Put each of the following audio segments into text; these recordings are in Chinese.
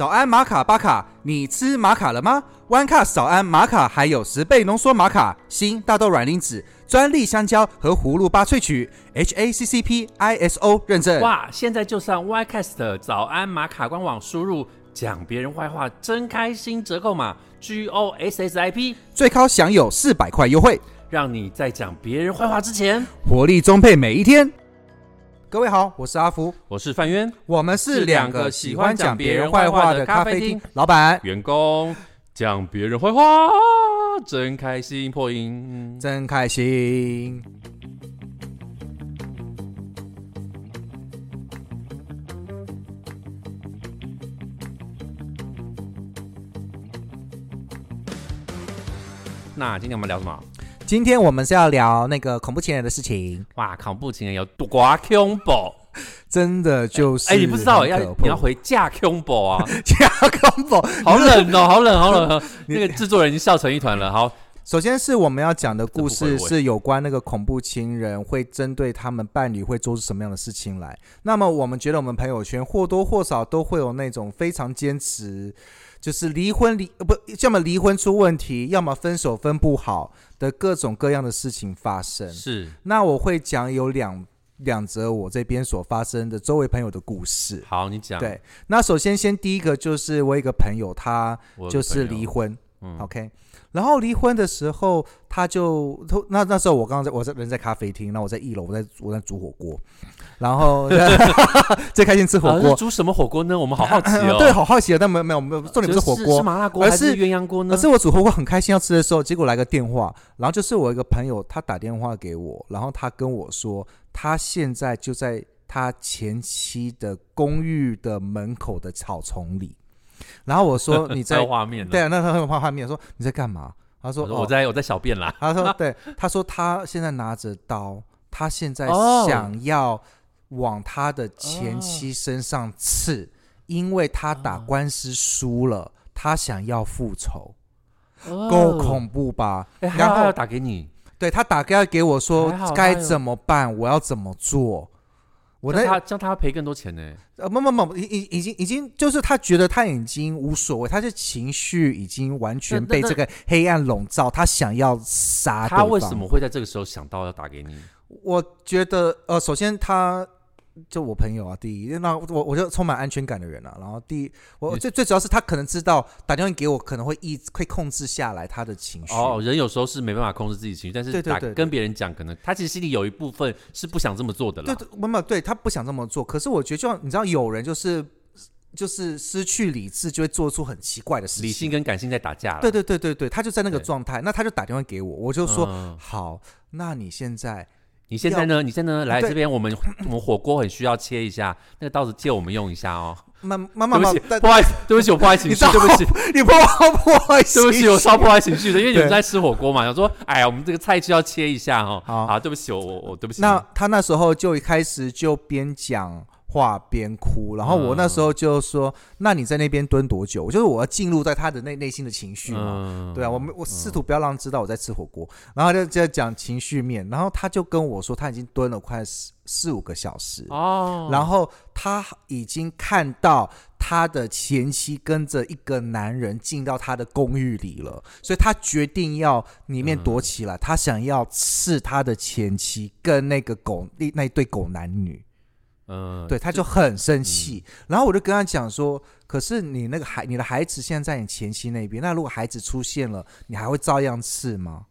早安玛卡巴卡，你吃玛卡了吗？One Cup 早安玛卡还有十倍浓缩玛卡、新、大豆软磷脂、专利香蕉和葫芦巴萃取，HACCP、ISO 认证。哇！现在就上 YCast 的早安玛卡官网，输入讲别人坏话真开心折扣码 G O S S I P，最高享有四百块优惠，让你在讲别人坏话之前，活力充沛每一天。各位好，我是阿福，我是范渊，我们是两个喜欢讲别人坏话的咖啡厅老板，员工讲别人坏话真开心，破音真开心。那今天我们聊什么？今天我们是要聊那个恐怖情人的事情。哇，恐怖情人有多恐怖，真的就是哎，你不知道要很可怕。你要回架恐怖啊，加恐怖，好冷哦，好冷，好冷哦，那个制作人已经笑成一团了。好，首先是我们要讲的故事是有关那个恐怖情人会针对他们伴侣会做出什么样的事情来。那么我们觉得我们朋友圈或多或少都会有那种非常坚持，就是离婚离呃不，要么离婚出问题，要么分手分不好的各种各样的事情发生。是那我会讲有两两则我这边所发生的周围朋友的故事。好，你讲，对，那首先先第一个就是我有一个朋友，他就是离婚。嗯 OK，然后离婚的时候，他就他那那时候我刚刚在我在人在咖啡厅，那我在一楼，我在我在煮火锅，然后 最开心吃火锅。煮什么火锅呢？我们好好奇哦。对，好好奇啊，但没有没有没有，重点不是火锅是锅，麻辣锅还是鸳鸯锅呢？而是我煮火锅很开心要吃的时候，结果来个电话，然后就是我一个朋友他打电话给我，然后他跟我说他现在就在他前妻的公寓的门口的草丛里，然后我说你在 有画面。对啊，那他很画画面说你在干嘛？他说哦我在我在小便啦。他说 对，他说他现在拿着刀，他现在哦想要往他的前妻身上刺，因为他打官司输了，他想要复仇，够恐怖吧？然后要打给你，对他打电话给我说该怎么办，我要怎么做？我那在他叫他赔更多钱呢。呃，没没没，已已已经已经就是他觉得他已经无所谓，他的情绪已经完全被这个黑暗笼罩，他想要杀他为什么会在这个时候想到要打给你？我觉得呃，首先他就我朋友啊，第一，那我我就充满安全感的人啊。然后第一，我最最主要是他可能知道打电话给我可能会抑会控制下来他的情绪。哦，人有时候是没办法控制自己情绪，但是打对对对对跟别人讲，可能他其实心里有一部分是不想这么做的啦。对对，没有，对他不想这么做。可是我觉得，就像你知道，有人就是就是失去理智，就会做出很奇怪的事情。理性跟感性在打架了。对对对对对，他就在那个状态，那他就打电话给我，我就说、嗯好，那你现在你现在呢？你现在呢？来这边，我们 我们火锅很需要切一下，那个刀子借我们用一下哦。慢慢慢慢对不起，，但不好意思，对不起，我破坏情绪，对不起，你不好不好意思，对不起，我超破坏情绪的，因为你们在吃火锅嘛，想说，哎呀，我们这个菜就要切一下哦。好好，对不起，我我我对不起。那他那时候就一开始就边讲话边哭，然后我那时候就说：“那你在那边蹲多久？”就是我要进入在他的内内心的情绪嘛。嗯。对啊，我们我试图不要让他知道我在吃火锅，然后就就讲情绪面，然后他就跟我说他已经蹲了快四四五个小时，哦，然后他已经看到他的前妻跟着一个男人进到他的公寓里了，所以他决定要里面躲起来，他想要刺他的前妻跟那个狗那那对狗男女，嗯，对，他就很生气。然后我就跟他讲说，可是你那个孩，你的孩子现在在你前妻那边，那如果孩子出现了，你还会照样刺吗？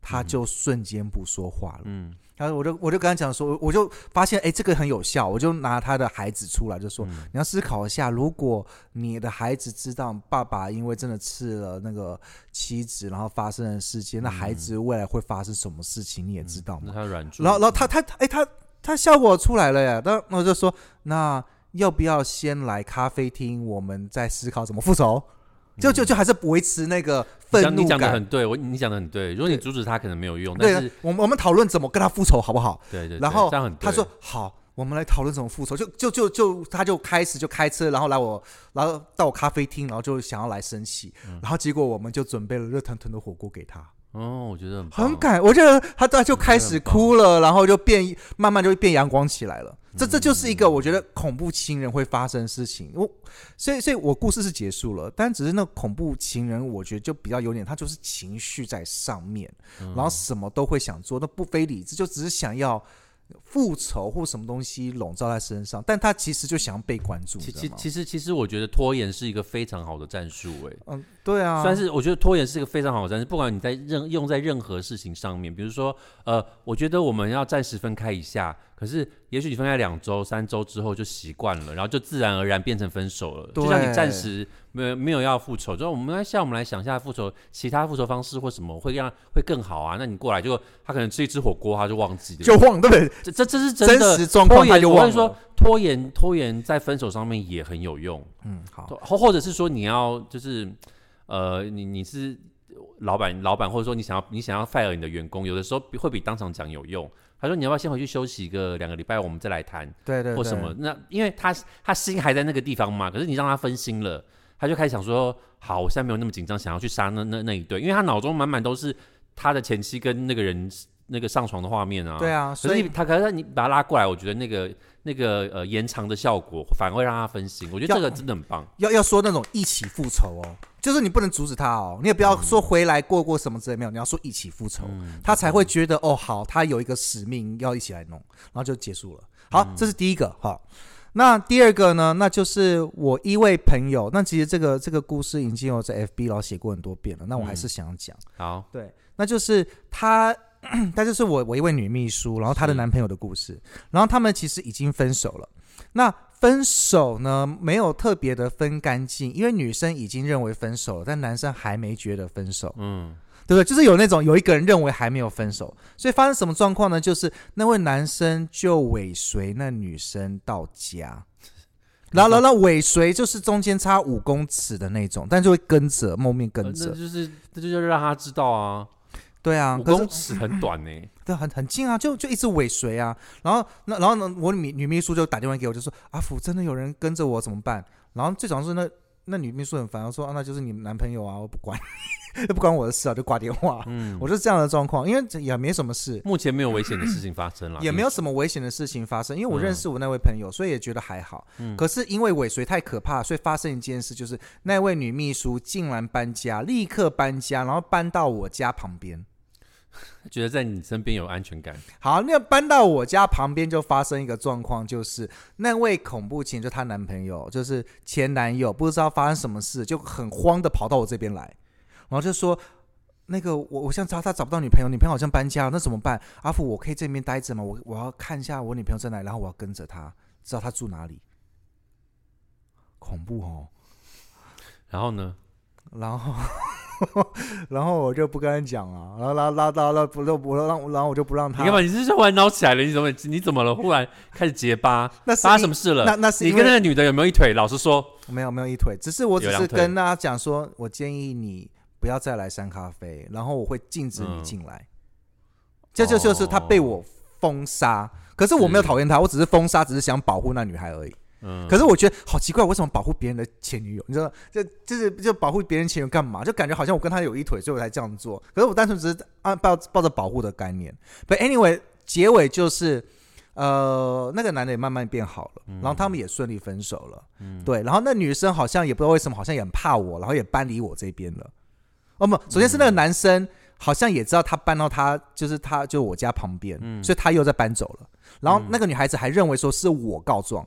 他就瞬间不说话了。嗯，然后我就我就跟他讲说，我就发现哎，这个很有效，我就拿他的孩子出来，就说、嗯你要思考一下，如果你的孩子知道爸爸因为真的刺了那个妻子，然后发生的事件，那孩子未来会发生什么事情，你也知道吗？那他软住，然后然后他他哎他他效果出来了呀，那那我就说那要不要先来咖啡厅，我们再思考怎么复仇？就就就还是维持那个你愤怒感你讲的。很对，我你讲的很对。如果你阻止他，可能没有用，对但是，我们我们讨论怎么跟他复仇，好不好？对对，对然后他说好，我们来讨论怎么复仇。就就就就他就开始就开车，然后来我，然后到我咖啡厅，然后就想要来生气，嗯然后结果我们就准备了热腾腾的火锅给他。哦，我觉得很很感，我觉得他他就开始哭了，然后就变慢慢就变阳光起来了。这这就是一个我觉得恐怖情人会发生的事情。我所以所以我故事是结束了，但只是那恐怖情人，我觉得就比较有点，他就是情绪在上面，然后什么都会想做，那不非理智，就只是想要复仇或什么东西笼罩在身上，但他其实就想要被关注。其其其实其实我觉得拖延是一个非常好的战术，哎。嗯，对啊，算是我觉得拖延是一个非常好的战术，不管你在任用在任何事情上面，比如说，呃，我觉得我们要暂时分开一下，可是也许你分开两周、三周之后就习惯了，然后就自然而然变成分手了。就像你对暂时没有没有要复仇，就我们来像我们来想一下复仇其他复仇方式或什么会让会更好啊？那你过来就他可能吃一只火锅他就忘记了，就忘对不对？这这这是真实状况他就忘我跟你说了。拖延拖延在分手上面也很有用。嗯，好，或或者是说你要就是呃，你你是老板老板，或者说你想要你想要 fire 你的员工，有的时候比会比当场讲有用。他说你要不要先回去休息个两个礼拜，我们再来谈对对对，或什么？那因为他他心还在那个地方嘛，可是你让他分心了，他就开始想说，好，我现在没有那么紧张，想要去杀那那那一对，因为他脑中满满都是他的前妻跟那个人那个上床的画面啊。对啊，可所以是他可是你把他拉过来，我觉得那个那个呃延长的效果反而会让他分心。我觉得这个真的很棒。要要说那种一起复仇哦，就是你不能阻止他哦，你也不要说回来过过什么之类没有，你要说一起复仇，嗯他才会觉得哦好，他有一个使命要一起来弄，然后就结束了。好，嗯这是第一个哈。那第二个呢？那就是我一位朋友。那其实这个这个故事已经有在 FB 老写过很多遍了。那我还是想要讲，好，对，那就是她，她就是我我一位女秘书，然后她的男朋友的故事，然后他们其实已经分手了。那分手呢，没有特别的分干净，因为女生已经认为分手了，但男生还没觉得分手，嗯，对不对？就是有那种有一个人认为还没有分手，所以发生什么状况呢？就是那位男生就尾随那女生到家。然后，然后尾随就是中间差五公尺的那种，但就会跟着，后面跟呃着那。就是那就是让他知道啊，对啊，五公尺很短呢、对，很很近啊，就就一直尾随啊。然后那然后呢，我女女秘书就打电话给我，就说阿福真的有人跟着我怎么办？然后最主要是那那女秘书很烦，说啊那就是你男朋友啊，我不管，不关我的事啊，就挂电话。嗯，我是这样的状况，因为这也没什么事，目前没有危险的事情发生了，也没有什么危险的事情发生，因为我嗯认识我那位朋友，所以也觉得还好。嗯可是因为尾随太可怕，所以发生一件事，就是那位女秘书竟然搬家，立刻搬家，然后搬到我家旁边。觉得在你身边有安全感。好，那搬到我家旁边就发生一个状况，就是那位恐怖情人，就她男朋友，就是前男友，不知道发生什么事，就很慌的跑到我这边来，然后就说。那个我我现在找他找不到女朋友，女朋友好像搬家了，那怎么办？阿福，我可以这边待着吗？我我要看一下我女朋友在哪里，然后我要跟着她，知道她住哪里。恐怖哦，然后呢？然后 然后我就不跟他讲了，然后拉拉拉拉不我让然后我就不让他。你干嘛？你是突然闹起来了？你怎么你怎么了？忽然开始结巴，那发生什么事了？那那是你跟那个女的有没有一腿？老实说，没有没有一腿，只是我只是跟大家讲说，我建议你不要再来山咖啡，然后我会禁止你嗯进来。这就就是他被我封杀，可是我没有讨厌他，我只是封杀，只是想保护那女孩而已。嗯，可是我觉得好奇怪，为什么保护别人的前女友？你知道，就就是就保护别人前女友干嘛？就感觉好像我跟他有一腿，所以我才这样做。可是我单纯只是按抱抱着保护的概念。But anyway，结尾就是。呃，那个男的也慢慢变好了，然后他们也顺利分手了。嗯对，然后那女生好像也不知道为什么，好像也很怕我，然后也搬离我这边了。哦不，首先是那个男生好像也知道他搬到他就是他就我家旁边，嗯所以他又在搬走了。然后那个女孩子还认为说是我告状，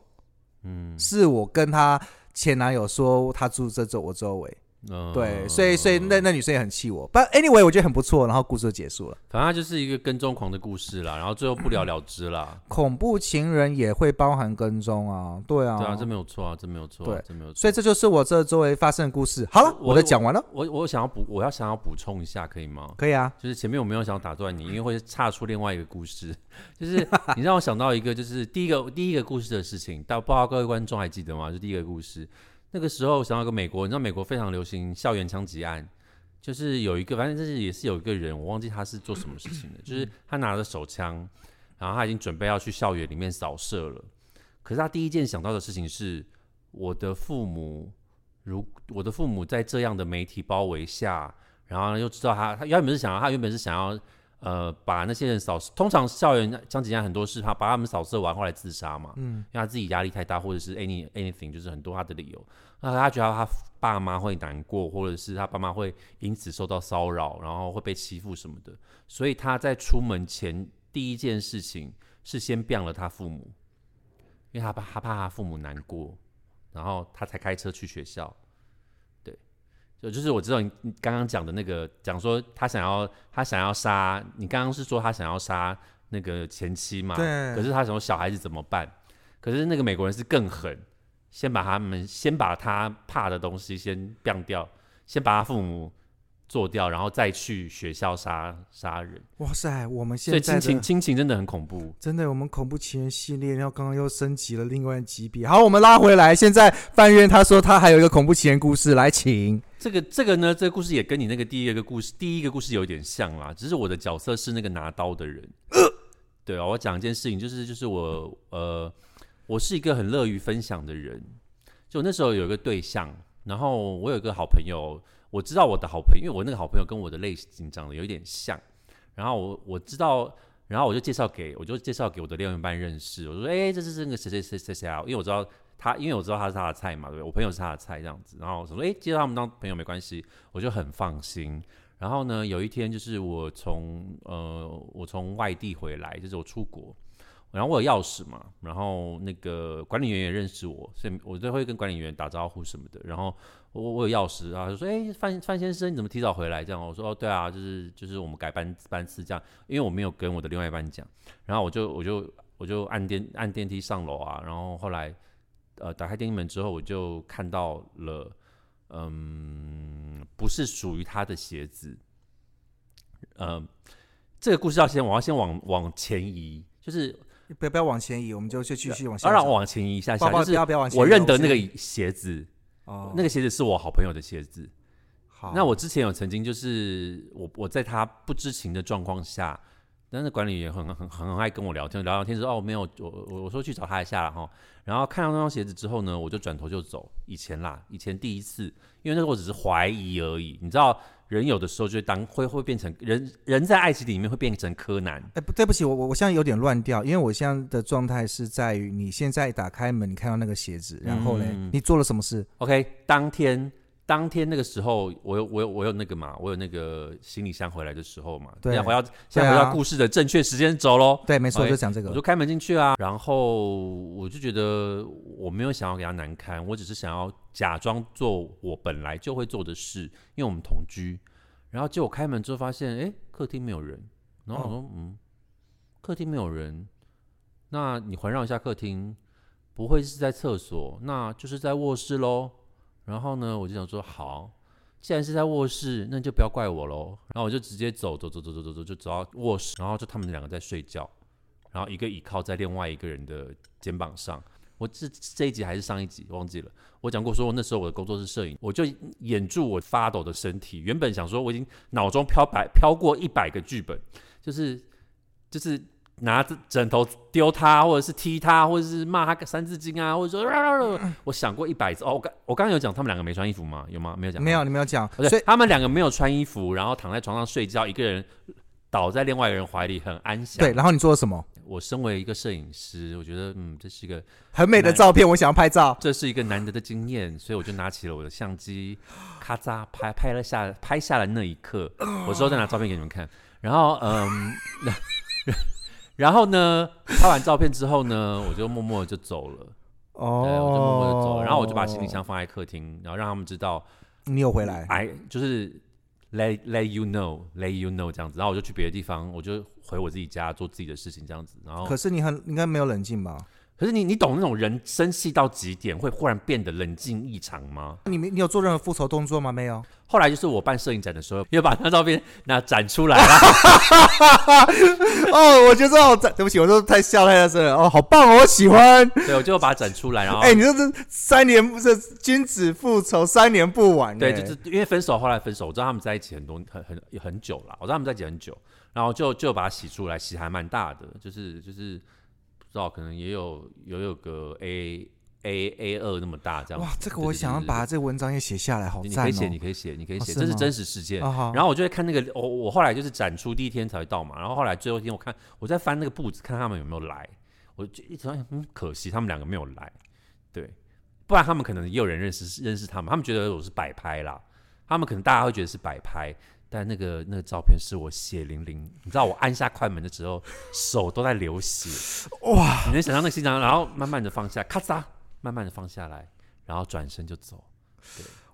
嗯。是我跟她前男友说她住在这我周围，嗯对，所以所以那那女生也很气我。But anyway，我觉得很不错，然后故事就结束了。反正它就是一个跟踪狂的故事啦，然后最后不了了之啦。恐怖情人也会包含跟踪啊，对啊，对啊，这没有错啊，这没有错啊，对这没有错。所以这就是我这周围发生的故事。好了，我我的讲完了，我我想要补，我要想要补充一下，可以吗？可以啊。就是前面我没有想要打断你，因为会岔出另外一个故事，就是你让我想到一个，就是第一个第一个故事的事情，但不知道各位观众还记得吗？就第一个故事，那个时候想到一个美国，你知道美国非常流行校园枪击案，就是有一个，反正就是也是有一个人，我忘记他是做什么事情的，就是他拿着手枪，然后他已经准备要去校园里面扫射了，可是他第一件想到的事情是，我的父母如我的父母在这样的媒体包围下。然后又知道他他原本是想要他原本是想要呃把那些人扫，通常校园枪击案很多是他把他们扫射完后来自杀嘛，嗯，因为他自己压力太大，或者是 any anything 就是很多他的理由，那他觉得他爸妈会难过，或者是他爸妈会因此受到骚扰，然后会被欺负什么的，所以他在出门前第一件事情是先变了他父母，因为他怕他怕他父母难过，然后他才开车去学校。对，就就是我知道你你刚刚讲的那个，讲说他想要他想要杀你，刚刚是说他想要杀那个前妻嘛？对可是他想说小孩子怎么办？可是那个美国人是更狠，先把他们先把他怕的东西先晾掉，先把他父母做掉，然后再去学校杀杀人。哇塞，我们现在亲情亲情真的很恐怖。真的，我们恐怖情人系列，然后刚刚又升级了另外级别。好，我们拉回来，现在范渊他说他还有一个恐怖情人故事，来请。这个这个呢，这个故事也跟你那个第一个故事第一个故事有点像啦，只是我的角色是那个拿刀的人。对啊，我讲一件事情，就是就是我呃，我是一个很乐于分享的人。就那时候有一个对象，然后我有一个好朋友，我知道我的好朋友，因为我那个好朋友跟我的类型长得有一点像，然后我我知道，然后我就介绍给我就介绍给我的另一半认识，我说哎、这是那个谁谁谁谁谁啊，因为我知道他，因为我知道他是他的菜嘛，对不对？我朋友是他的菜这样子，然后我说哎、介绍他们当朋友没关系，我就很放心。然后呢，有一天就是我从呃我从外地回来，就是我出国，然后我有钥匙嘛，然后那个管理员也认识我，所以我都会跟管理员打招呼什么的。然后我我有钥匙，啊就说：“哎、范范先生，你怎么提早回来？”这样我说：“哦，对啊，就是就是我们改班班次这样，因为我没有跟我的另外一半讲。”然后我就我就我就按电按电梯上楼啊，然后后来呃打开电梯门之后，我就看到了嗯不是属于他的鞋子，嗯、这个故事要先我要先往往前移，就是不要不要往前移，我们就就继续往前走。要让我往前移一下下，就是不要不要往前移。我认得那个鞋子，哦，那个鞋子是我好朋友的鞋子。好。那我之前有曾经就是我我在他不知情的状况下，但是管理员很很很爱跟我聊天，聊聊天说哦没有，我我我说去找他一下了哈。然后看到那双鞋子之后呢，我就转头就走。以前啦，以前第一次，因为那个我只是怀疑而已。你知道，人有的时候就会当会会变成人人在爱情里面会变成柯南。哎，不对不起，我我我现在有点乱掉，因为我现在的状态是在于你现在打开门，你看到那个鞋子，然后呢，嗯你做了什么事？OK，当天当天那个时候，我有我有我有那个嘛，我有那个行李箱回来的时候嘛，对现在回到现在回到故事的正确时间轴喽。对，没错就讲这个我就。开门进去啊，然后我就觉得我没有想要给他难堪，我只是想要假装做我本来就会做的事，因为我们同居。然后结果开门之后发现，哎，客厅没有人。然后我说，嗯，客厅没有人，那你环绕一下客厅，不会是在厕所，那就是在卧室喽。然后呢，我就想说，好，既然是在卧室，那就不要怪我喽。然后我就直接走走走走走走走，就走到卧室，然后就他们两个在睡觉，然后一个倚靠在另外一个人的肩膀上。我这这一集还是上一集忘记了，我讲过说那时候我的工作是摄影，我就掩住我发抖的身体。原本想说我已经脑中飘百飘过一百个剧本，就是就是拿着枕头丢他，或者是踢他，或者是骂他个三字经啊，或者说，我想过一百次。哦，我刚我刚刚有讲他们两个没穿衣服吗？有吗？没有讲。没有，你没有讲，不对，所以他们两个没有穿衣服，然后躺在床上睡觉，一个人倒在另外一个人怀里，很安详。对，，然后你做了什么？我身为一个摄影师，我觉得嗯，这是一个很美的照片，我想要拍照。这是一个难得的经验，所以我就拿起了我的相机，咔嚓拍拍了下拍下了那一刻，我之后再拿照片给你们看。然后嗯，然后呢，拍完照片之后呢，我就默默的就走了。哦，对，我就默默的走了，然后我就把行李箱放在客厅，然后让他们知道你有回来。哎，就是 let let you know let you know 这样子，然后我就去别的地方，我就回我自己家做自己的事情这样子。然后可是你很应该没有冷静吧？可是你你懂那种人生气到极点会忽然变得冷静异常吗？你没你有做任何复仇动作吗？没有。后来就是我办摄影展的时候，又把那照片那展出来了。哦，我觉得好赞，对不起，我说太笑太大声了。哦，好棒哦，我喜欢。对，我就把它展出来，然后哎、你这是三年这君子复仇三年不晚。对，哎就是因为分手，后来分手，我知道他们在一起很多很很很久了，我知道他们在一起很久，然后就就把它洗出来，洗还蛮大的，就是就是不知道可能也有有有个 A A A 二那么大这样。哇，这个我想要把这文章也写下来，好赞哦！你可以写，你可以写，你可以写，这是真实事件。然后我就会看那个，我我后来就是展出第一天才会到嘛，然后后来最后一天我看我在翻那个簿子，看他们有没有来，我就一直想，嗯，可惜他们两个没有来，对，不然他们可能也有人认识认识他们，他们觉得我是摆拍啦，他们可能大家会觉得是摆拍，但那个那个照片是我血淋淋，你知道我按下快门的时候手都在流血，哇，你能想象那个心脏，然后慢慢的放下，咔嚓，慢慢的放下来，然后转身就走。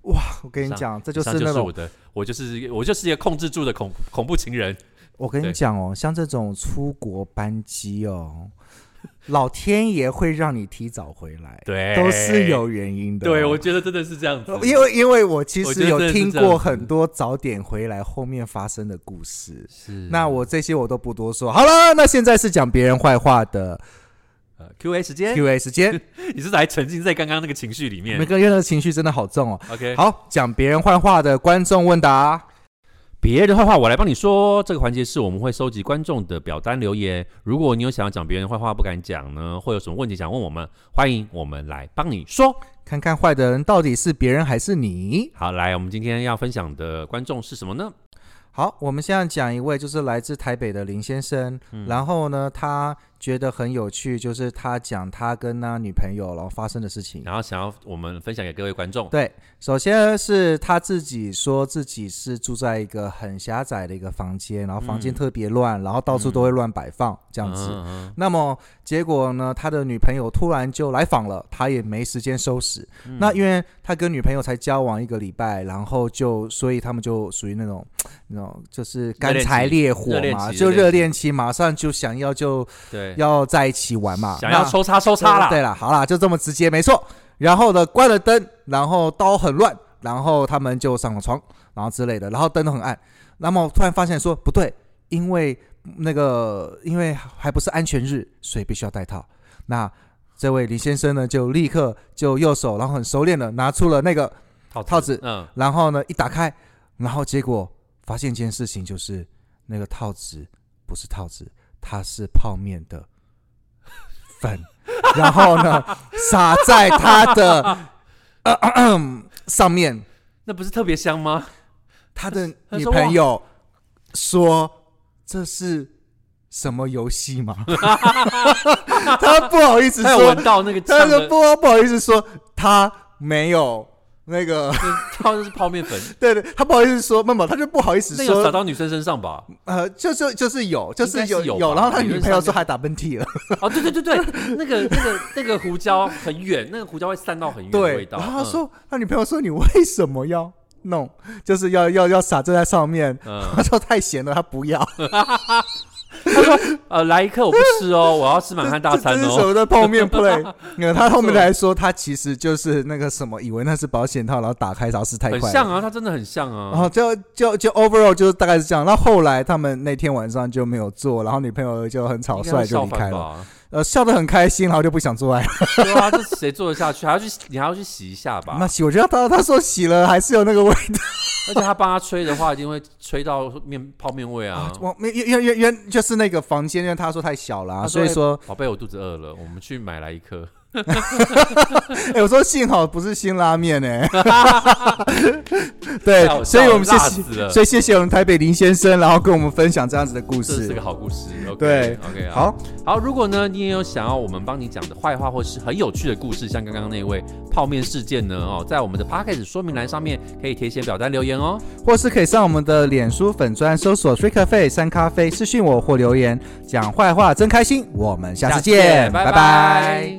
哇，我跟你讲，这就是那种就是我的，我就是我就是一个控制住的恐恐怖情人。我跟你对讲哦，像这种出国班机哦，老天爷会让你提早回来，对，都是有原因的哦、对，我觉得真的是这样子。因为因为我其实有听过很多早点回来后面发生的故事，是那我这些我都不多说。好了，那现在是讲别人坏话的呃 Q A 时间，Q A 时间，你是不是还沉浸在刚刚那个情绪里面每个人的情绪真的好重哦。？OK，好，讲别人坏话的观众问答。别人坏话我来帮你说。这个环节是我们会收集观众的表单留言。如果你有想要讲别人坏话不敢讲呢，或有什么问题想问我们，欢迎我们来帮你说。看看坏的人到底是别人还是你？好，来，我们今天要分享的观众是什么呢？好，我们现在讲一位就是来自台北的林先生，嗯然后呢，他觉得很有趣，就是他讲他跟他女朋友然后发生的事情。然后想要我们分享给各位观众。对，首先是他自己说自己是住在一个很狭窄的一个房间，然后房间嗯特别乱，然后到处都会乱摆放这样子。那么结果呢，他的女朋友突然就来访了，他也没时间收拾。嗯那因为他跟女朋友才交往一个礼拜，然后就所以他们就属于那种那种就是干柴烈火嘛，就热恋期，马上就想要就对，要在一起玩嘛，想要抽插抽插啦。对了，好啦，就这么直接，没错。然后呢，关了灯，然后刀很乱，然后他们就上了床，然后之类的，然后灯都很暗。那么突然发现说不对，因为那个因为还不是安全日，所以必须要戴套。那这位李先生呢，就立刻就右手，然后很熟练的拿出了那个，套套子嗯，然后呢一打开，然后结果发现一件事情，就是那个套子不是套子，它是泡面的粉，然后呢撒在他的、呃咳咳上面。那不是特别香吗？他的女朋友说这是什么游戏吗？他不好意思说，闻到那个他说不不好意思说他没有那个，泡就是泡面粉，对对，他不好意思说，没有，他就不好意思那有洒说，到女生身上吧？呃，就是就是有，就是有是有吧然后他女朋友说还打喷嚏了，哦，对对对对，那个那个那个胡椒很远，那个胡椒会散到很远的味对，道。然后他嗯，说他女朋友说你为什么要弄，就是要要要撒这在上面，嗯，他说太咸了，他不要，呃，来一克我不吃哦，我要吃满汉大餐哦。什么的泡面 play？那 他后面来说，他其实就是那个什么，以为那是保险套，然后打开，然后是太快。很像啊，他真的很像啊。然后就就就 overall 就是大概是这样。那后来他们那天晚上就没有做，然后女朋友就很草率就离开了，呃，笑得很开心，然后就不想做爱。对啊，这谁做得下去？还要去，你还要去洗一下吧那。洗，我觉得他他说洗了还是有那个味道。而且他帮他吹的话，一定会吹到面泡面味啊。我没原原原原就是那个房间，因为他说太小了、啊，所以说，宝贝，我肚子饿了，我们去买来一颗。哎、我说幸好不是新拉面呢、对，所以我们谢谢，所以谢谢我们台北林先生，然后跟我们分享这样子的故事这是个。好故事。对，OK，好，好。如果呢，你也有想要我们帮你讲的坏话，或是很有趣的故事，像刚刚那位泡面事件呢，哦，在我们的 p a c k a g e 说明栏上面可以填写表单留言哦。或是可以上我们的脸书粉砖搜索 “free cafe 三咖啡”，私讯我或留言讲坏话，真开心。我们下次见，拜拜拜